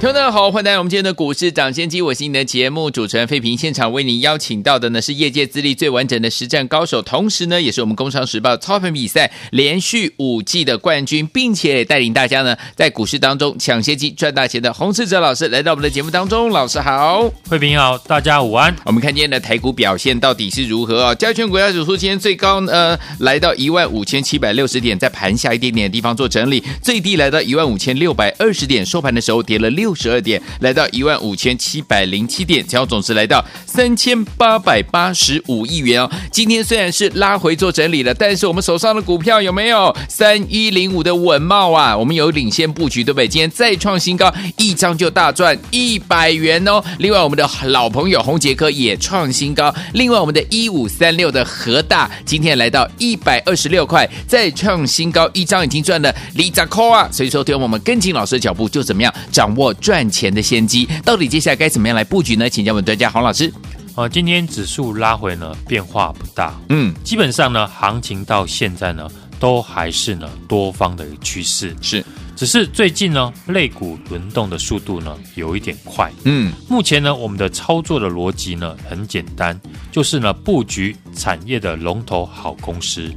听众大家好，欢迎来到我们今天的股市涨先机，我是你的节目主持人费平。现场为你邀请到的呢是业界资历最完整的实战高手，同时呢也是我们工商时报操盘比赛连续五季的冠军，并且带领大家呢在股市当中抢先机赚大钱的洪世哲老师来到我们的节目当中。老师好，费平好，大家午安。我们看今天的台股表现到底是如何啊？加权股价指数今天最高呢来到一万五千七百六十点，在盘下一点点的地方做整理，最低来到一万五千六百二十点，收盘的时候跌了六。六十二点，来到一万五千七百零七点，成交总值来到三千八百八十五亿元哦。今天虽然是拉回做整理了，但是我们手上的股票有没有三一零五的稳茂啊？我们有领先布局，对不对？今天再创新高，一张就大赚一百元哦。另外，我们的老朋友宏捷科也创新高。另外，我们的一五三六的和大今天来到一百二十六块，再创新高，一张已经赚了里扎扣啊。所以说，对我们跟紧老师的脚步，就怎么样掌握。赚钱的先机，到底接下来该怎么样来布局呢？请教我们专家黄老师。呃，今天指数拉回呢，变化不大，嗯，基本上呢，行情到现在呢，都还是呢多方的趋势，是，只是最近呢，类股轮动的速度呢有一点快，嗯，目前呢，我们的操作的逻辑呢很简单，就是呢布局产业的龙头好公司，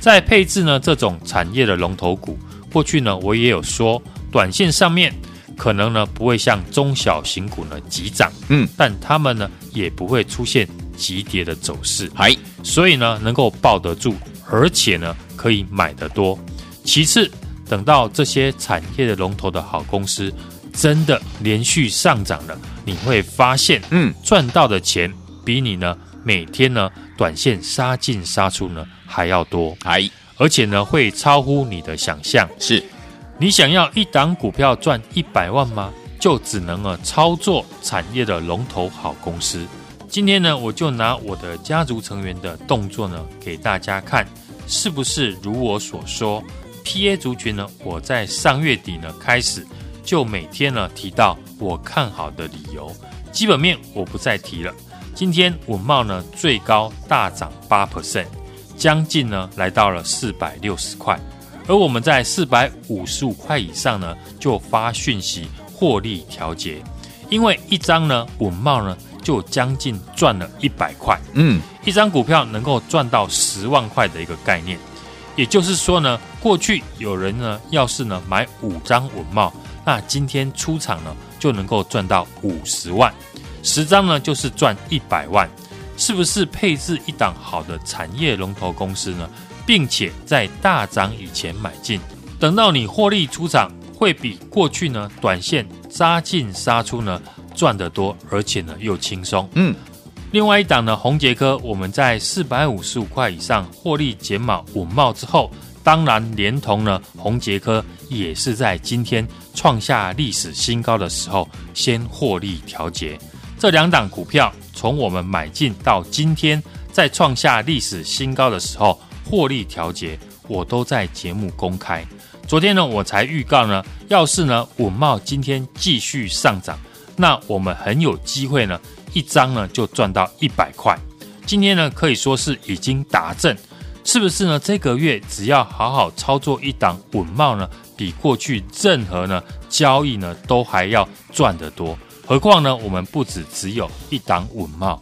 在配置呢这种产业的龙头股，过去呢我也有说，短线上面。可能呢不会像中小型股呢急涨，嗯，但他们呢也不会出现急跌的走势，嗨，所以呢能够抱得住，而且呢可以买得多。其次，等到这些产业的龙头的好公司真的连续上涨了，你会发现，嗯，赚到的钱比你呢每天呢短线杀进杀出呢还要多，嗨，而且呢会超乎你的想象，是。你想要一档股票赚一百万吗？就只能呃操作产业的龙头好公司。今天呢，我就拿我的家族成员的动作呢给大家看，是不是如我所说？PA 族群呢，我在上月底呢开始就每天呢提到我看好的理由，基本面我不再提了。今天稳懋呢最高大涨八 percent，将近呢来到了四百六十块。而我们在四百五十五块以上呢，就发讯息获利调节，因为一张呢稳懋呢就将近赚了一百块，嗯，一张股票能够赚到十万块的一个概念，也就是说呢，过去有人呢要是呢买五张稳懋，那今天出场呢就能够赚到五十万，十张呢就是赚一百万，是不是配置一档好的产业龙头公司呢？并且在大涨以前买进，等到你获利出场，会比过去呢短线杀进杀出呢赚得多，而且呢又轻松。嗯，另外一档呢，红杰科，我们在四百五十五块以上获利减码稳帽之后，当然连同呢红杰科也是在今天创下历史新高的时候先获利调节。这两档股票从我们买进到今天在创下历史新高的时候。获利调节，我都在节目公开。昨天呢，我才预告呢，要是呢稳懋今天继续上涨，那我们很有机会呢，一张呢就赚到一百块。今天呢可以说是已经达阵，是不是呢？这个月只要好好操作一档稳懋呢，比过去任何呢交易呢都还要赚得多。何况呢，我们不止只有一档稳懋，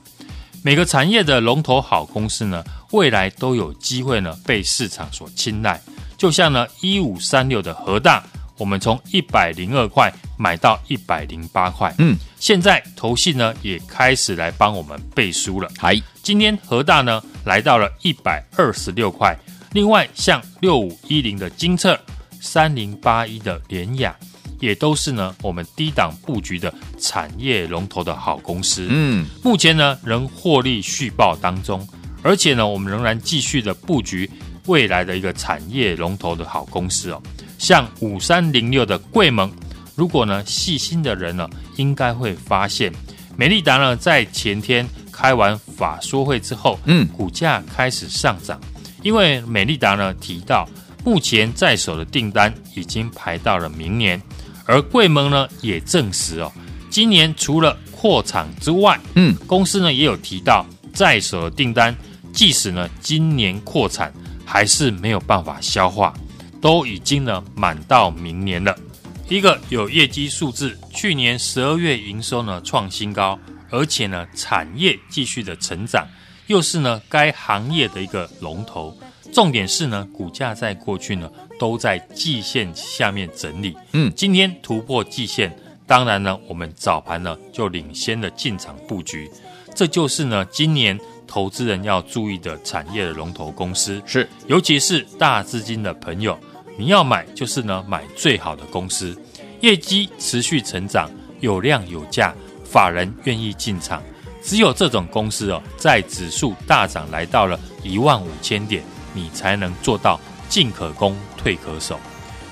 每个产业的龙头好公司呢。未来都有机会呢被市场所青睐，就像呢一五三六的核大，我们从一百零二块买到一百零八块，嗯，现在投信呢也开始来帮我们背书了。嗨，今天核大呢来到了一百二十六块，另外像六五一零的金测，三零八一的联雅，也都是呢我们低档布局的产业龙头的好公司，嗯，目前呢仍获利续报当中。而且呢，我们仍然继续的布局未来的一个产业龙头的好公司哦，像五三零六的桂盟，如果呢细心的人呢，应该会发现，美利达呢在前天开完法说会之后，嗯，股价开始上涨，因为美利达呢提到，目前在手的订单已经排到了明年，而贵盟呢也证实哦，今年除了扩厂之外，嗯，公司呢也有提到在手的订单，即使呢今年扩产，还是没有办法消化，都已经呢满到明年了。一个有业绩数字，去年十二月营收呢创新高，而且呢产业继续的成长，又是呢该行业的一个龙头。重点是呢股价在过去呢都在季线下面整理，嗯，今天突破季线。当然呢，我们早盘呢就领先的进场布局，这就是呢今年投资人要注意的产业的龙头公司，是，尤其是大资金的朋友，你要买就是呢买最好的公司，业绩持续成长，有量有价，法人愿意进场，只有这种公司哦，在指数大涨来到了一万五千点，你才能做到进可攻退可守，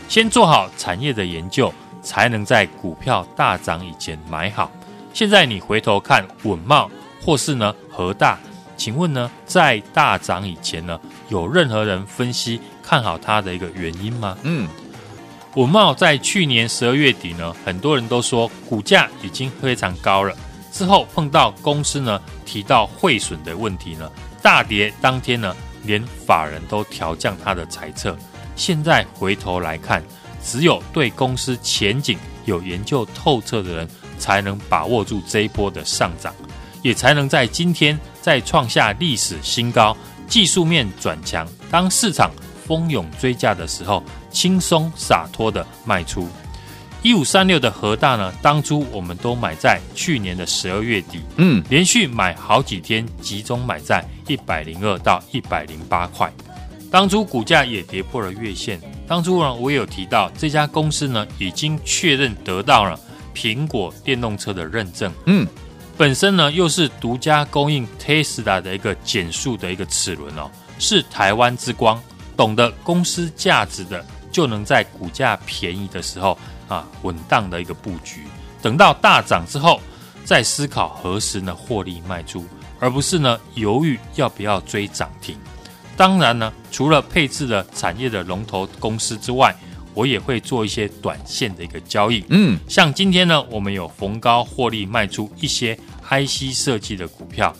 先做好产业的研究。才能在股票大涨以前买好。现在你回头看稳茂或是呢和大，请问呢在大涨以前呢，有任何人分析看好它的一个原因吗？嗯，稳懋在去年十二月底呢，很多人都说股价已经非常高了。之后碰到公司呢提到汇损的问题呢，大跌当天呢，连法人都调降他的猜测。现在回头来看。只有对公司前景有研究透彻的人，才能把握住这一波的上涨，也才能在今天再创下历史新高，技术面转强。当市场蜂拥追价的时候，轻松洒脱的卖出。一五三六的和大呢，当初我们都买在去年的十二月底，嗯，连续买好几天，集中买在一百零二到一百零八块。当初股价也跌破了月线。当初呢，我有提到这家公司呢，已经确认得到了苹果电动车的认证。嗯，本身呢又是独家供应 Tesla 的一个减速的一个齿轮哦，是台湾之光。懂得公司价值的，就能在股价便宜的时候啊，稳当的一个布局。等到大涨之后，再思考何时呢获利卖出，而不是呢犹豫要不要追涨停。当然呢，除了配置了产业的龙头公司之外，我也会做一些短线的一个交易。嗯，像今天呢，我们有逢高获利卖出一些 IC 设计的股票，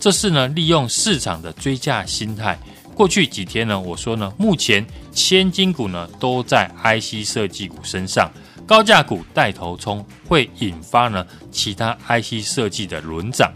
这是呢利用市场的追价心态。过去几天呢，我说呢，目前千金股呢都在 IC 设计股身上，高价股带头冲，会引发呢其他 IC 设计的轮涨。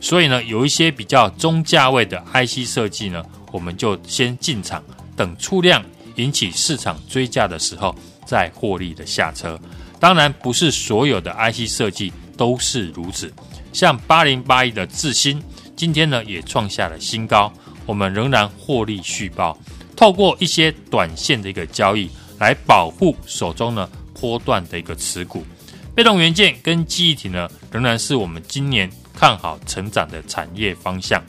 所以呢，有一些比较中价位的 IC 设计呢。我们就先进场，等出量引起市场追价的时候，再获利的下车。当然，不是所有的 IC 设计都是如此。像八零八一的智新，今天呢也创下了新高，我们仍然获利续报。透过一些短线的一个交易，来保护手中呢波段的一个持股。被动元件跟记忆体呢，仍然是我们今年看好成长的产业方向。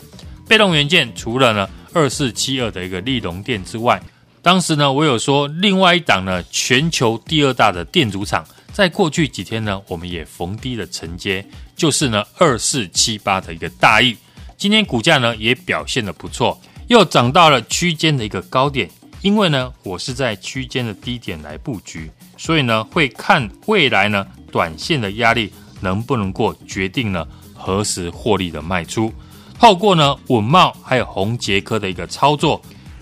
被动元件除了呢。二四七二的一个利隆电之外，当时呢，我有说另外一档呢，全球第二大的电阻厂，在过去几天呢，我们也逢低的承接，就是呢二四七八的一个大亿，今天股价呢也表现得不错，又涨到了区间的一个高点。因为呢，我是在区间的低点来布局，所以呢会看未来呢短线的压力能不能过，决定呢何时获利的卖出。透过呢稳懋还有红捷科的一个操作，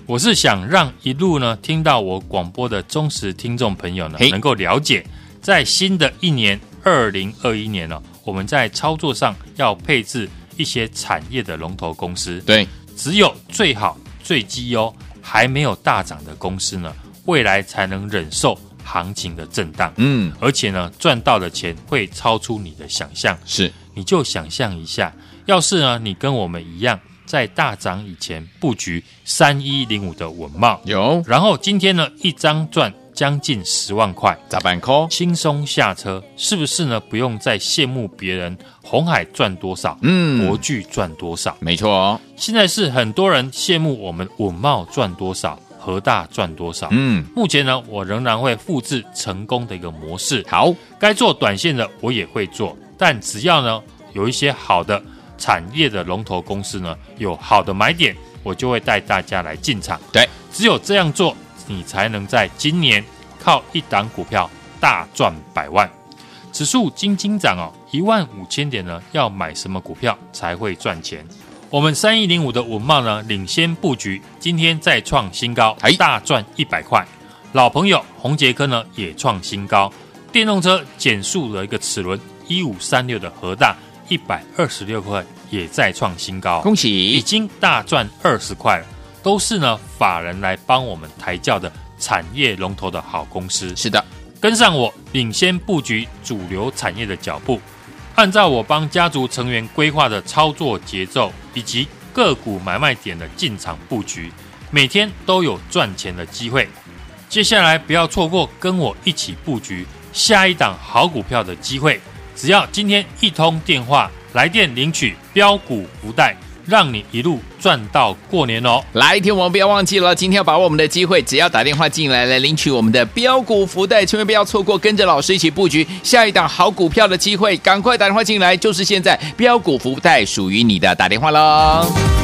我是想让一路呢听到我广播的忠实听众朋友呢，能够了解，在新的一年二零二一年呢，我们在操作上要配置一些产业的龙头公司。对，只有最好最绩优还没有大涨的公司呢，未来才能忍受行情的震荡。嗯，而且呢赚到的钱会超出你的想象。是，你就想象一下。要是呢，你跟我们一样，在大涨以前布局三一零五的稳懋，有，然后今天呢，一张赚将近十万块，咋办扣，轻松下车，是不是呢？不用再羡慕别人红海赚多少，嗯，国巨赚多少，没错哦。现在是很多人羡慕我们稳懋赚多少，和大赚多少，嗯，目前呢，我仍然会复制成功的一个模式。好，该做短线的我也会做，但只要呢有一些好的。产业的龙头公司呢有好的买点，我就会带大家来进场。对，只有这样做，你才能在今年靠一档股票大赚百万。指数金金涨哦，一万五千点呢，要买什么股票才会赚钱？我们三一零五的稳懋呢，领先布局，今天再创新高，还大赚一百块。老朋友红杰科呢也创新高，电动车减速的一个齿轮一五三六的核大一百二十六块也再创新高，恭喜，已经大赚二十块了，都是呢法人来帮我们抬轿的产业龙头的好公司。是的，跟上我领先布局主流产业的脚步。按照我帮家族成员规划的操作节奏，以及个股买卖点的进场布局，每天都有赚钱的机会。接下来不要错过跟我一起布局下一档好股票的机会。只要今天一通电话来电领取标股福袋。让你一路赚到过年哦！来，听我们不要忘记了，今天要把握我们的机会，只要打电话进来来领取我们的标股福袋，千万不要错过，跟着老师一起布局下一档好股票的机会，赶快打电话进来，就是现在，标股福袋属于你的，打电话喽！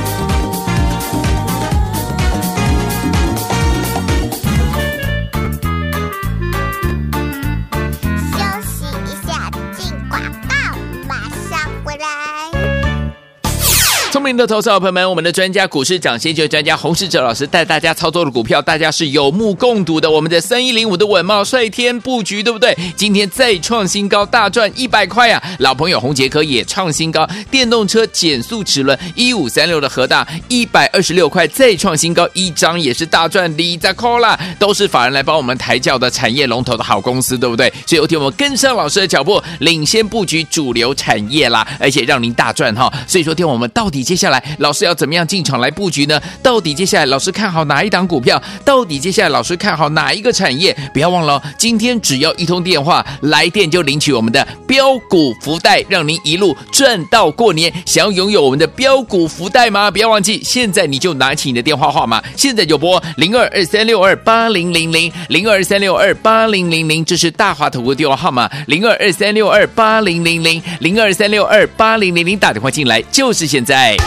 欢迎的投资好朋友们，我们的专家股市涨先机专家洪世哲老师带大家操作的股票，大家是有目共睹的。我们的三一零五的稳茂率天布局，对不对？今天再创新高，大赚一百块呀！老朋友洪杰科也创新高，电动车减速齿轮一五三六的和大一百二十六块再创新高，一张也是大赚李在扣啦，都是法人来帮我们抬轿的产业龙头的好公司，对不对？所以有天我们跟上老师的脚步，领先布局主流产业啦，而且让您大赚哈！所以说天我们到底接下来老师要怎么样进场来布局呢？到底接下来老师看好哪一档股票？到底接下来老师看好哪一个产业？不要忘了，今天只要一通电话来电就领取我们的标股福袋，让您一路赚到过年。想要拥有我们的标股福袋吗？不要忘记，现在你就拿起你的电话号码，现在就拨零二二三六二八零零零零二三六二八零零零，这是大华投顾电话号码零二二三六二八零零零零二三六二八零零零，打电话进来就是现在。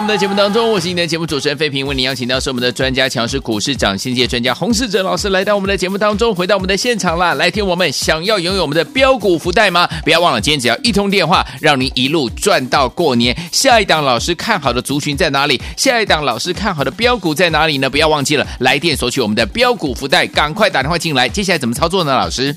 我们的节目当中，我是你的节目主持人费平，为您邀请到是我们的专家强势股市涨先机专家洪世哲老师来到我们的节目当中，回到我们的现场啦。来听我们想要拥有我们的标股福袋吗？不要忘了，今天只要一通电话，让您一路赚到过年。下一档老师看好的族群在哪里？下一档老师看好的标股在哪里呢？不要忘记了，来电索取我们的标股福袋，赶快打电话进来。接下来怎么操作呢？老师，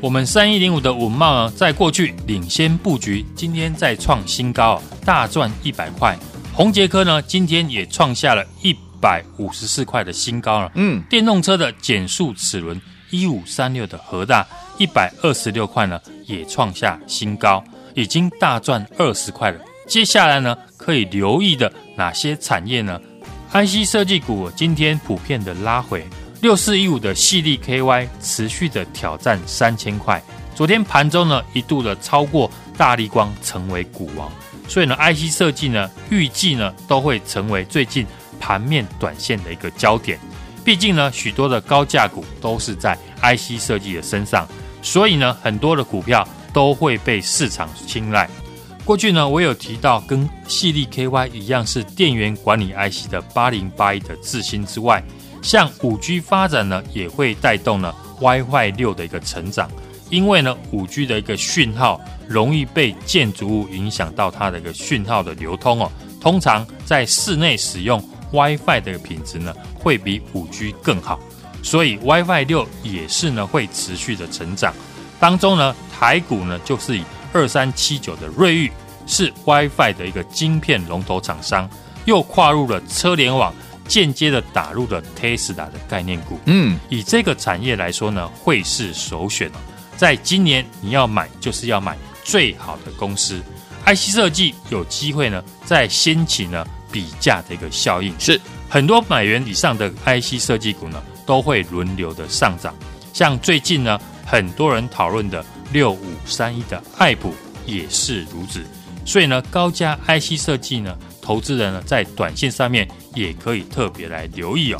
我们三一零五的稳懋呢，在过去领先布局，今天再创新高，大赚一百块。宏杰科呢，今天也创下了一百五十四块的新高了。嗯，电动车的减速齿轮一五三六的和大一百二十六块呢，也创下新高，已经大赚二十块了。接下来呢，可以留意的哪些产业呢？IC 设计股今天普遍的拉回，六四一五的细力 KY 持续的挑战三千块，昨天盘中呢一度的超过大力光，成为股王。所以呢，IC 设计呢，预计呢都会成为最近盘面短线的一个焦点。毕竟呢，许多的高价股都是在 IC 设计的身上，所以呢，很多的股票都会被市场青睐。过去呢，我有提到跟矽力 KY 一样是电源管理 IC 的八零八一的智新之外，像五 G 发展呢，也会带动呢 WiFi 六的一个成长。因为呢，五 G 的一个讯号容易被建筑物影响到它的一个讯号的流通哦。通常在室内使用 WiFi 的品质呢，会比五 G 更好，所以 WiFi 六也是呢会持续的成长。当中呢，台股呢就是以二三七九的瑞昱是 WiFi 的一个晶片龙头厂商，又跨入了车联网，间接的打入了 Tesla 的概念股。嗯，以这个产业来说呢，会是首选哦。在今年，你要买就是要买最好的公司，IC 设计有机会呢，再掀起呢比价的一个效应，是很多百元以上的 IC 设计股呢都会轮流的上涨。像最近呢，很多人讨论的六五三一的爱普也是如此。所以呢，高价 IC 设计呢，投资人呢在短线上面也可以特别来留意哦。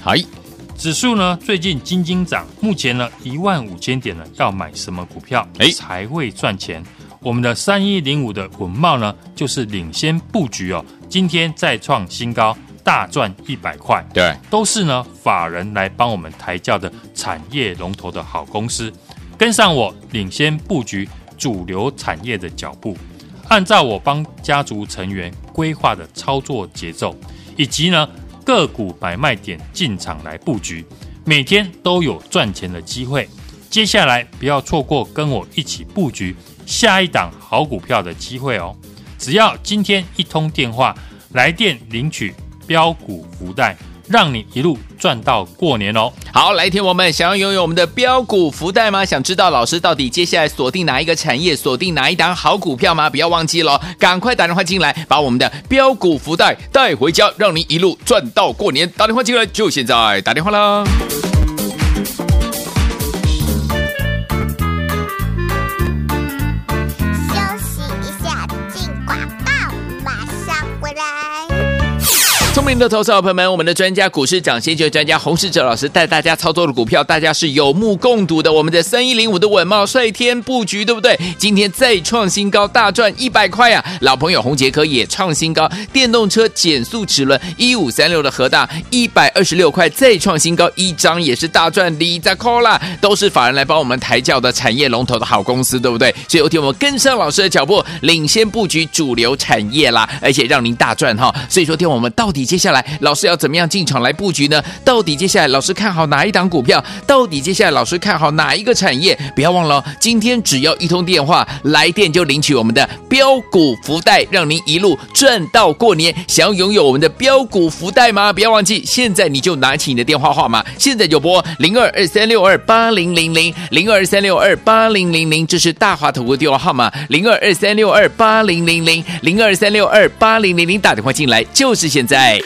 好。指数呢，最近金金涨，目前呢一万五千点呢，要买什么股票才会赚钱？我们的三一零五的文茂呢，就是领先布局哦，今天再创新高，大赚一百块。对，都是呢法人来帮我们抬轿的产业龙头的好公司，跟上我领先布局主流产业的脚步，按照我帮家族成员规划的操作节奏，以及呢。个股买卖点进场来布局，每天都有赚钱的机会。接下来不要错过跟我一起布局下一档好股票的机会哦！只要今天一通电话来电领取标股福袋。让你一路赚到过年哦！好，来听我们想要拥有我们的标股福袋吗？想知道老师到底接下来锁定哪一个产业，锁定哪一档好股票吗？不要忘记了，赶快打电话进来，把我们的标股福袋带回家，让您一路赚到过年。打电话进来就现在打电话啦！聪明的投资好朋友们，我们的专家股市涨先机专家洪世哲老师带大家操作的股票，大家是有目共睹的。我们的三一零五的稳茂率天布局，对不对？今天再创新高，大赚一百块啊！老朋友洪杰科也创新高，电动车减速齿轮一五三六的和大一百二十六块再创新高，一张也是大赚李在扣啦，都是法人来帮我们抬轿的产业龙头的好公司，对不对？所以有天我们跟上老师的脚步，领先布局主流产业啦，而且让您大赚哈！所以说，天我们到底。接下来老师要怎么样进场来布局呢？到底接下来老师看好哪一档股票？到底接下来老师看好哪一个产业？不要忘了，今天只要一通电话来电就领取我们的标股福袋，让您一路赚到过年。想要拥有我们的标股福袋吗？不要忘记，现在你就拿起你的电话号码，现在就拨零二二三六二八零零零零二三六二八零零零，这是大华投顾电话号码零二二三六二八零零零零二三六二八零零零，打电话进来就是现在。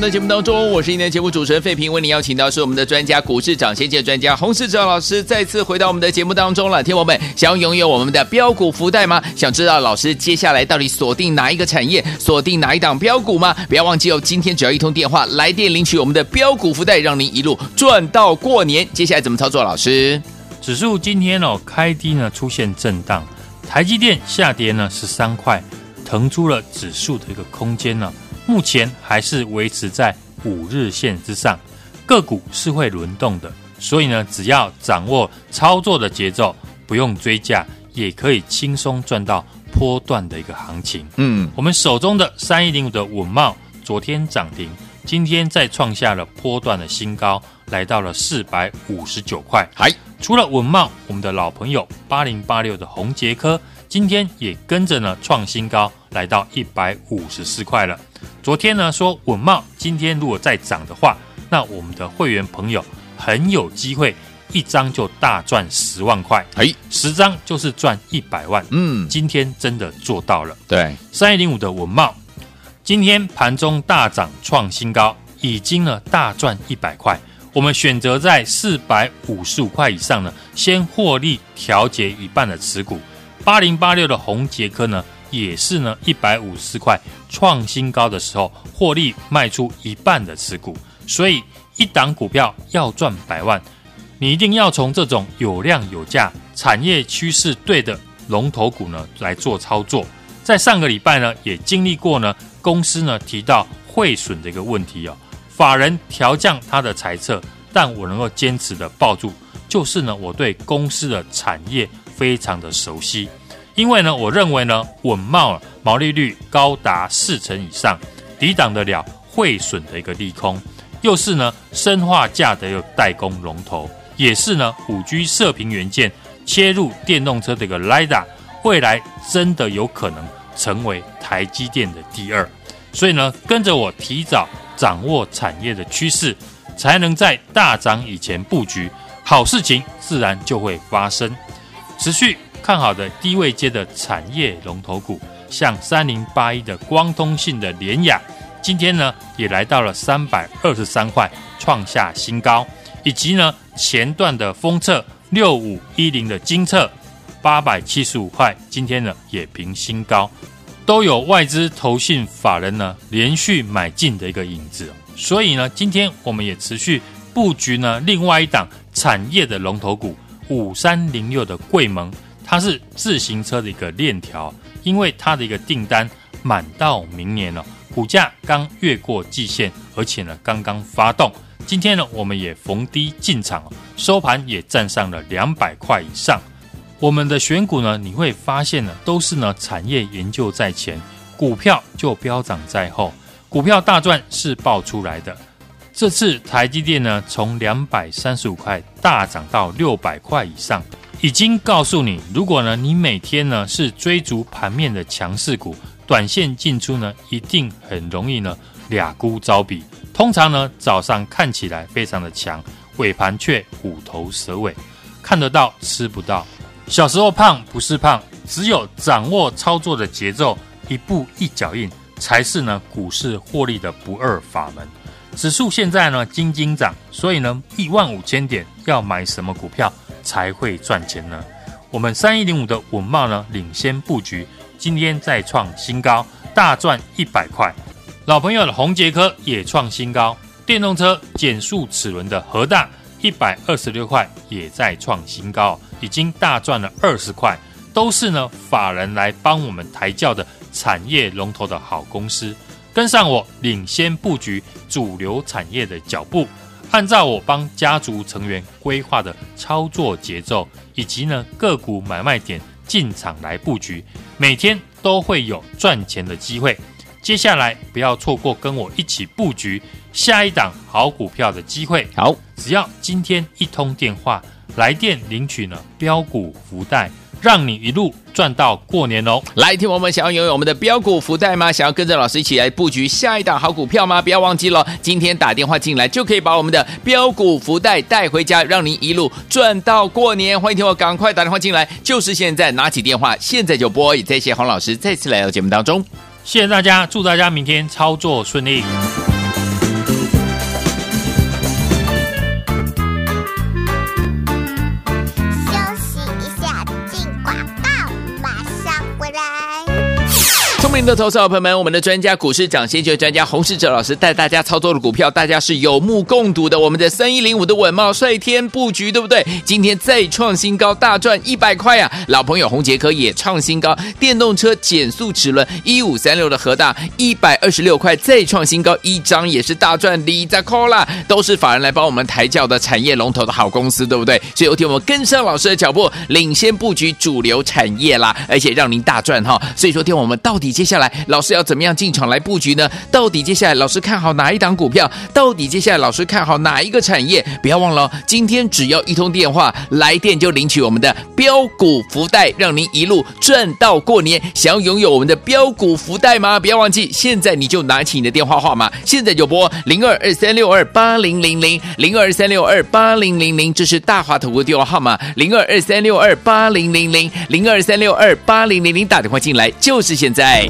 们的节目当中，我是今天的节目主持人费平，为您邀请到是我们的专家股市涨先见专家洪世哲老师，再次回到我们的节目当中了。听友们，想要拥有我们的标股福袋吗？想知道老师接下来到底锁定哪一个产业，锁定哪一档标股吗？不要忘记哦，今天只要一通电话来电领取我们的标股福袋，让您一路赚到过年。接下来怎么操作？老师，指数今天哦开低呢，出现震荡，台积电下跌呢十三块，腾出了指数的一个空间呢。目前还是维持在五日线之上，个股是会轮动的，所以呢，只要掌握操作的节奏，不用追价，也可以轻松赚到波段的一个行情。嗯，我们手中的三一零五的稳茂，昨天涨停，今天再创下了波段的新高，来到了四百五十九块。还除了稳茂，我们的老朋友八零八六的红杰科，今天也跟着呢创新高，来到一百五十四块了。昨天呢说稳茂，今天如果再涨的话，那我们的会员朋友很有机会一张就大赚十万块，哎，十张就是赚一百万。嗯，今天真的做到了。对，三一零五的稳茂，今天盘中大涨创新高，已经呢大赚一百块。我们选择在四百五十五块以上呢，先获利调节一半的持股。八零八六的红杰科呢，也是呢一百五十块。创新高的时候，获利卖出一半的持股，所以一档股票要赚百万，你一定要从这种有量有价、产业趋势对的龙头股呢来做操作。在上个礼拜呢，也经历过呢，公司呢提到汇损的一个问题哦，法人调降他的财测，但我能够坚持的抱住，就是呢，我对公司的产业非常的熟悉。因为呢，我认为呢，稳懋毛利率高达四成以上，抵挡得了汇损的一个利空，又是呢，砷化价的一个代工龙头，也是呢，五 G 射频元件切入电动车的一个 LiDAR，未来真的有可能成为台积电的第二。所以呢，跟着我提早掌握产业的趋势，才能在大涨以前布局，好事情自然就会发生，持续。看好的低位阶的产业龙头股，像三零八一的光通信的联雅，今天呢也来到了三百二十三块，创下新高。以及呢前段的封测六五一零的精测，八百七十五块，今天呢也平新高，都有外资投信法人呢连续买进的一个影子。所以呢，今天我们也持续布局呢另外一档产业的龙头股五三零六的贵盟。它是自行车的一个链条，因为它的一个订单满到明年了，股价刚越过季线，而且呢刚刚发动。今天呢我们也逢低进场，收盘也站上了两百块以上。我们的选股呢，你会发现呢都是呢产业研究在前，股票就飙涨在后，股票大赚是爆出来的。这次台积电呢从两百三十五块大涨到六百块以上。已经告诉你，如果呢，你每天呢是追逐盘面的强势股，短线进出呢，一定很容易呢俩孤招比。通常呢，早上看起来非常的强，尾盘却虎头蛇尾，看得到吃不到。小时候胖不是胖，只有掌握操作的节奏，一步一脚印，才是呢股市获利的不二法门。指数现在呢惊惊涨，所以呢一万五千点要买什么股票？才会赚钱呢。我们三一零五的稳懋呢，领先布局，今天再创新高，大赚一百块。老朋友的宏捷科也创新高，电动车减速齿轮的核大一百二十六块也在创新高，已经大赚了二十块。都是呢法人来帮我们抬轿的产业龙头的好公司，跟上我领先布局主流产业的脚步。按照我帮家族成员规划的操作节奏，以及呢个股买卖点进场来布局，每天都会有赚钱的机会。接下来不要错过跟我一起布局下一档好股票的机会。好，只要今天一通电话来电领取呢标股福袋。让你一路赚到过年哦！来，听我们想要拥有我们的标股福袋吗？想要跟着老师一起来布局下一档好股票吗？不要忘记了，今天打电话进来就可以把我们的标股福袋带回家，让您一路赚到过年。欢迎听我赶快打电话进来，就是现在拿起电话，现在就拨。也谢谢黄老师再次来到节目当中，谢谢大家，祝大家明天操作顺利。聪明的投资者朋友们，我们的专家股市涨先机专家洪世哲老师带大家操作的股票，大家是有目共睹的。我们的三一零五的稳茂率天布局，对不对？今天再创新高，大赚一百块啊！老朋友洪杰科也创新高，电动车减速齿轮一五三六的和大一百二十六块再创新高，一张也是大赚李在扣啦，都是法人来帮我们抬轿的产业龙头的好公司，对不对？所以有天我们跟上老师的脚步，领先布局主流产业啦，而且让您大赚哈！所以说，天我们到底接下来老师要怎么样进场来布局呢？到底接下来老师看好哪一档股票？到底接下来老师看好哪一个产业？不要忘了，今天只要一通电话来电就领取我们的标股福袋，让您一路赚到过年。想要拥有我们的标股福袋吗？不要忘记，现在你就拿起你的电话号码，现在就拨零二二三六二八零零零零二三六二八零零零，这是大华投顾电话号码零二二三六二八零零零零二三六二八零零零，打电话进来就是现在。